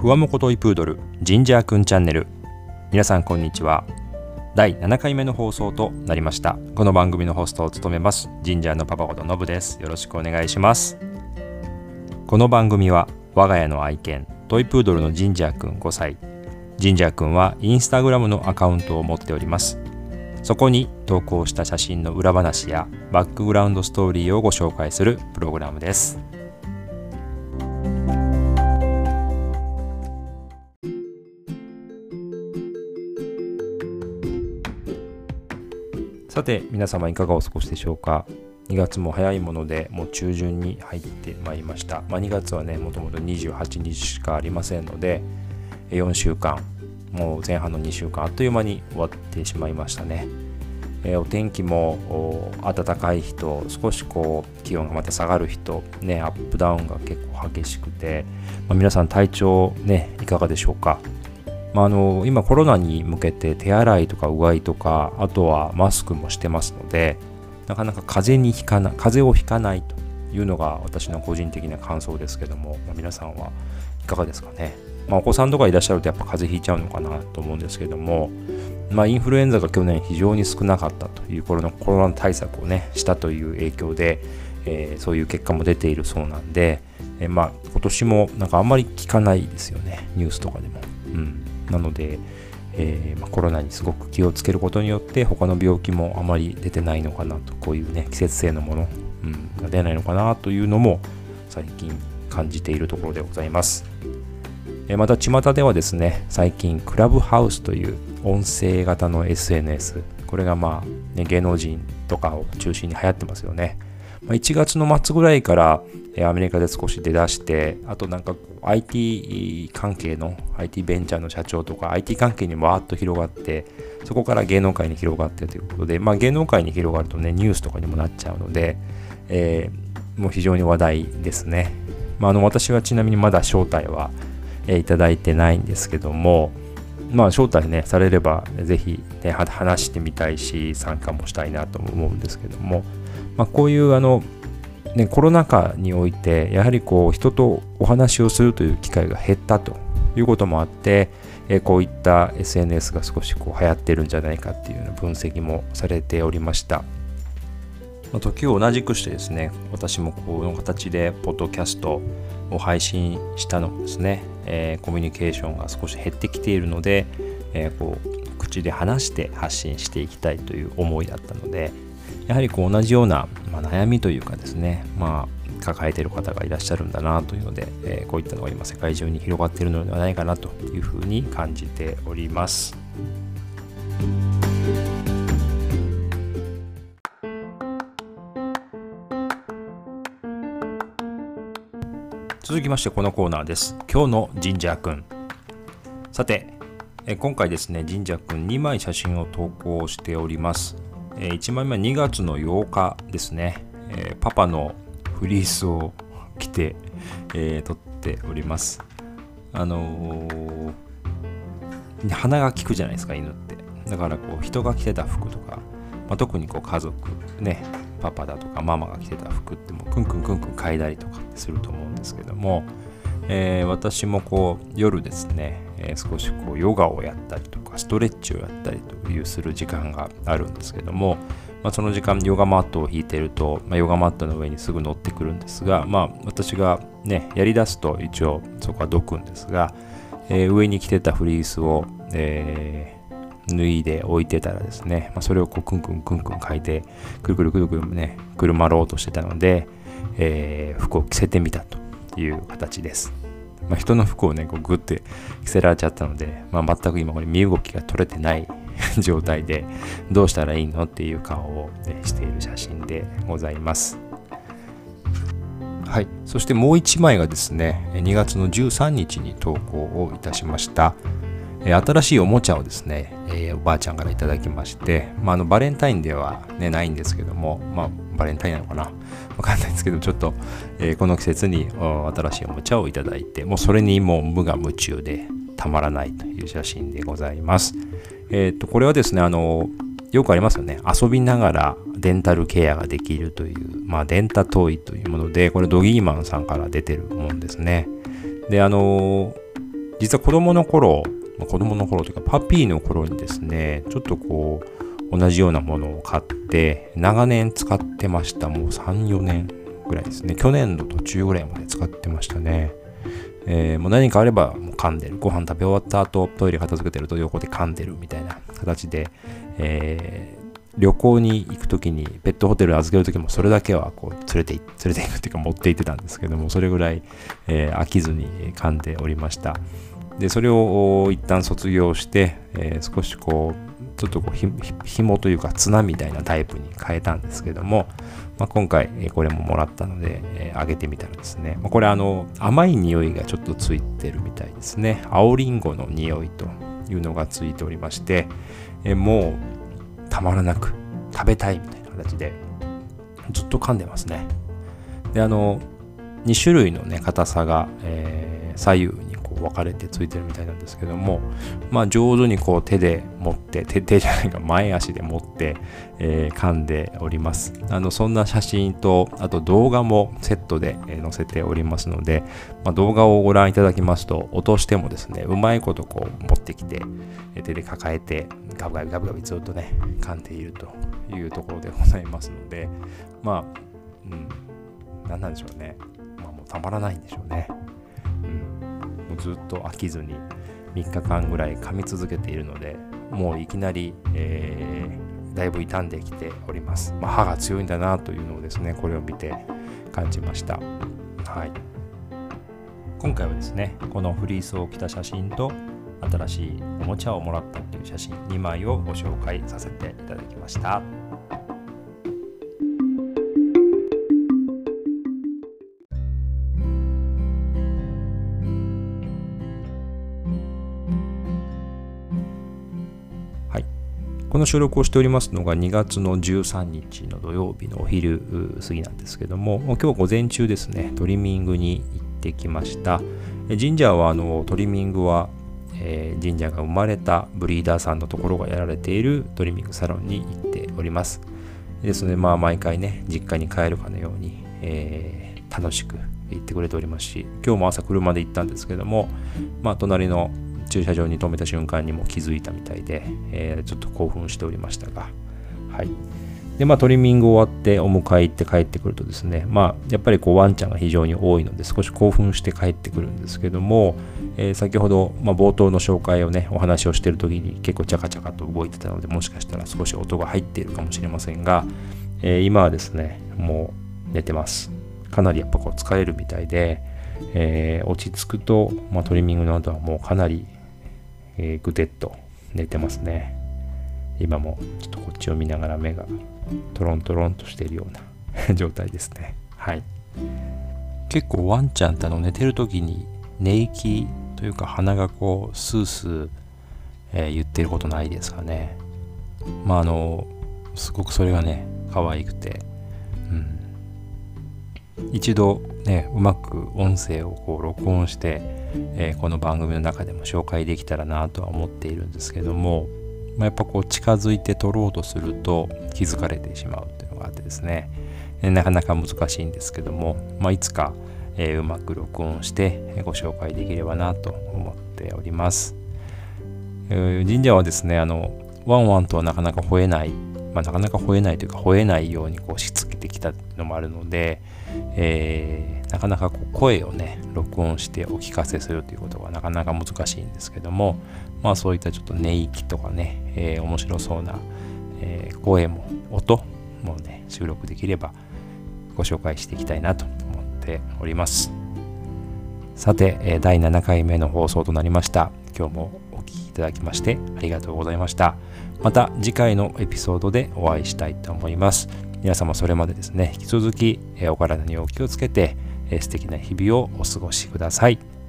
ふわもこトイプードルジンジャーくんチャンネル。皆さんこんにちは。第7回目の放送となりました。この番組のホストを務めますジンジャーのパパことノブです。よろしくお願いします。この番組は我が家の愛犬トイプードルのジンジャーくん5歳ジンジャーくんはインスタグラムのアカウントを持っております。そこに投稿した写真の裏話やバックグラウンドストーリーをご紹介するプログラムです。さて皆様いかがお過ごしでしょうか？2月も早いものでもう中旬に入ってまいりました、まあ、2月はねもともと28日しかありませんので4週間もう前半の2週間あっという間に終わってしまいましたね、えー、お天気も暖かい日と少しこう気温がまた下がる日とねアップダウンが結構激しくて、まあ、皆さん体調ねいかがでしょうか？まあ、あの今コロナに向けて手洗いとかうがいとかあとはマスクもしてますのでなかなか風邪にひかな風邪をひかないというのが私の個人的な感想ですけども、まあ、皆さんはいかがですかね、まあ、お子さんとかいらっしゃるとやっぱ風邪ひいちゃうのかなと思うんですけども、まあ、インフルエンザが去年非常に少なかったというコロナコロナ対策をねしたという影響で、えー、そういう結果も出ているそうなんで、えー、まあ今年もなんかあんまり聞かないですよねニュースとかでも。うんなので、えー、まあ、コロナにすごく気をつけることによって他の病気もあまり出てないのかなとこういうね季節性のもの、うん、が出ないのかなというのも最近感じているところでございます、えー、また巷ではですね最近クラブハウスという音声型の SNS これがまあ、ね、芸能人とかを中心に流行ってますよね。1月の末ぐらいからアメリカで少し出だして、あとなんか IT 関係の IT ベンチャーの社長とか IT 関係にわーっと広がって、そこから芸能界に広がってということで、まあ芸能界に広がるとね、ニュースとかにもなっちゃうので、えー、もう非常に話題ですね。まあ、あの私はちなみにまだ招待は、えー、いただいてないんですけども、まあ招待ね、されればぜひ、ね、話してみたいし、参加もしたいなと思うんですけども、まあ、こういうあの、ね、コロナ禍においてやはりこう人とお話をするという機会が減ったということもあって、えこういった SNS が少しこう流行ってるんじゃないかっていうような分析もされておりました。ま、時を同じくしてですね私もこの形でポッドキャストを配信したのですね、えー、コミュニケーションが少し減ってきているので、えー、こう口で話して発信していきたいという思いだったので、やはりこう同じような、まあ、悩みというかですね、まあ、抱えている方がいらっしゃるんだなというので、えー、こういったのが今世界中に広がっているのではないかなというふうに感じております。続きましてこのコーナーです。今日のジンジャーくん。さて、え今回ですね、ジンジャーくん2枚写真を投稿しております。え1枚目は2月の8日ですね、えパパのフリースを着て、えー、撮っております。あのー、鼻が利くじゃないですか、犬って。だからこう人が着てた服とか、まあ、特にこう家族、ね、パパだとかママが着てた服ってもうクンクンクンクン嗅いだりとかすると思うんですけども、えー、私もこう夜ですね、えー、少しこうヨガをやったりとかストレッチをやったりというする時間があるんですけども、まあ、その時間ヨガマットを引いてると、まあ、ヨガマットの上にすぐ乗ってくるんですが、まあ、私がねやりだすと一応そこはどくんですが、えー、上に着てたフリースを、えー、脱いで置いてたらですね、まあ、それをこうクンクンクンクン書いてくるくるくるくるねくるまろうとしてたので、えー、服を着せてみたという形です。まあ、人の服をね、こうグッて着せられちゃったので、まあ、全く今これ身動きが取れてない 状態で、どうしたらいいのっていう顔を、ね、している写真でございます。はい。そしてもう1枚がですね、2月の13日に投稿をいたしました。新しいおもちゃをですね、えー、おばあちゃんからいただきまして、まあ、あのバレンタインでは、ね、ないんですけども、まあ、バレンタインなのかな？わかんないですけど、ちょっと、えー、この季節に新しいおもちゃをいただいて、もうそれにもう無我夢中でたまらないという写真でございます。えっ、と、これはですね、あの、よくありますよね。遊びながらデンタルケアができるという、まあ、デンタトイというもので、これドギーマンさんから出てるもんですね。で、あの実は子供の頃、子供の頃というかパピーの頃にですね、ちょっとこう、同じようなものを買って、長年使ってました。もう3、4年ぐらいですね。去年の途中ぐらいまで使ってましたね。えー、もう何かあればもう噛んでる。ご飯食べ終わった後、トイレ片付けてると横で噛んでるみたいな形で、えー、旅行に行くときに、ペットホテル預けるときもそれだけはこう連れて連れて行くっていうか持って行ってたんですけども、それぐらい、えー、飽きずに噛んでおりました。で、それを一旦卒業して、えー、少しこう、ちょっとこうひ紐というか綱みたいなタイプに変えたんですけども、まあ、今回これももらったので、えー、あげてみたらですね、ま、これあの甘い匂いがちょっとついてるみたいですね。青りんごの匂いというのがついておりまして、え、もうたまらなく食べたいみたいな形でずっと噛んでますね。であの2種類のね硬さが、えー、左右に分かれてついてるみたいなんですけども、まあ、上手にこう手で持って、手 手じゃないか、前足で持って、えー、噛んでおります。あのそんな写真と、あと動画もセットで載せておりますので、まあ、動画をご覧いただきますと、落としてもですね、うまいことこう持ってきて、手で抱えて、ガブガブガブガブずっとね、噛んでいるというところでございますので、まあ、うん、何なんでしょうね。まあ、もうたまらないんでしょうね。ずっと飽きずに3日間ぐらい噛み続けているのでもういきなり、えー、だいぶ傷んできております、まあ、歯が強いんだなというのをですねこれを見て感じました。はい。今回はですねこのフリースを着た写真と新しいおもちゃをもらったという写真2枚をご紹介させていただきました。の収録をしておりますのが2月の13日の土曜日のお昼過ぎなんですけども、今日午前中ですね、トリミングに行ってきました。神社はあのトリミングは、えー、神社が生まれたブリーダーさんのところがやられているトリミングサロンに行っております。ですので、まあ、毎回ね、実家に帰るかのように、えー、楽しく行ってくれておりますし、今日も朝車で行ったんですけども、まあ、隣の駐車場に止めた瞬間にも気づいたみたいで、えー、ちょっと興奮しておりましたが、はい。で、まあ、トリミング終わってお迎え行って帰ってくるとですね、まあ、やっぱりこうワンちゃんが非常に多いので少し興奮して帰ってくるんですけども、えー、先ほど、まあ、冒頭の紹介をね、お話をしてる時に結構チャカチャカと動いてたので、もしかしたら少し音が入っているかもしれませんが、えー、今はですね、もう寝てます。かなりやっぱこう疲れるみたいで、えー、落ち着くと、まあ、トリミングの後はもうかなりえー、ぐでっと寝てますね。今もちょっとこっちを見ながら目がトロントロンとしているような 状態ですね。はい。結構ワンちゃんってあの寝てる時に寝息というか鼻がこうスースー、えー、言ってることないですかね。まああの、すごくそれがね、可愛くて、うん。一度ね、うまく音声をこう録音して、えー、この番組の中でも紹介できたらなとは思っているんですけども、まあ、やっぱこう近づいて撮ろうとすると気づかれてしまうっていうのがあってですね、なかなか難しいんですけども、まあ、いつか、えー、うまく録音してご紹介できればなと思っております。えー、神社はですね、あの、ワンワンとはなかなか吠えない、まあ、なかなか吠えないというか吠えないようにこうしつけきたのもあるので、えーなかなかこう声をね録音してお聞かせするということがなかなか難しいんですけどもまあそういったちょっと寝息とかね、えー、面白そうな、えー、声も音もね収録できればご紹介していきたいなと思っております。さて、え第7回目の放送となりました。今日もお聴きいただきましてありがとうございました。また次回のエピソードでお会いしたいと思います。皆様それまでですね引き続きお体にお気をつけて素敵な日々をお過ごしください。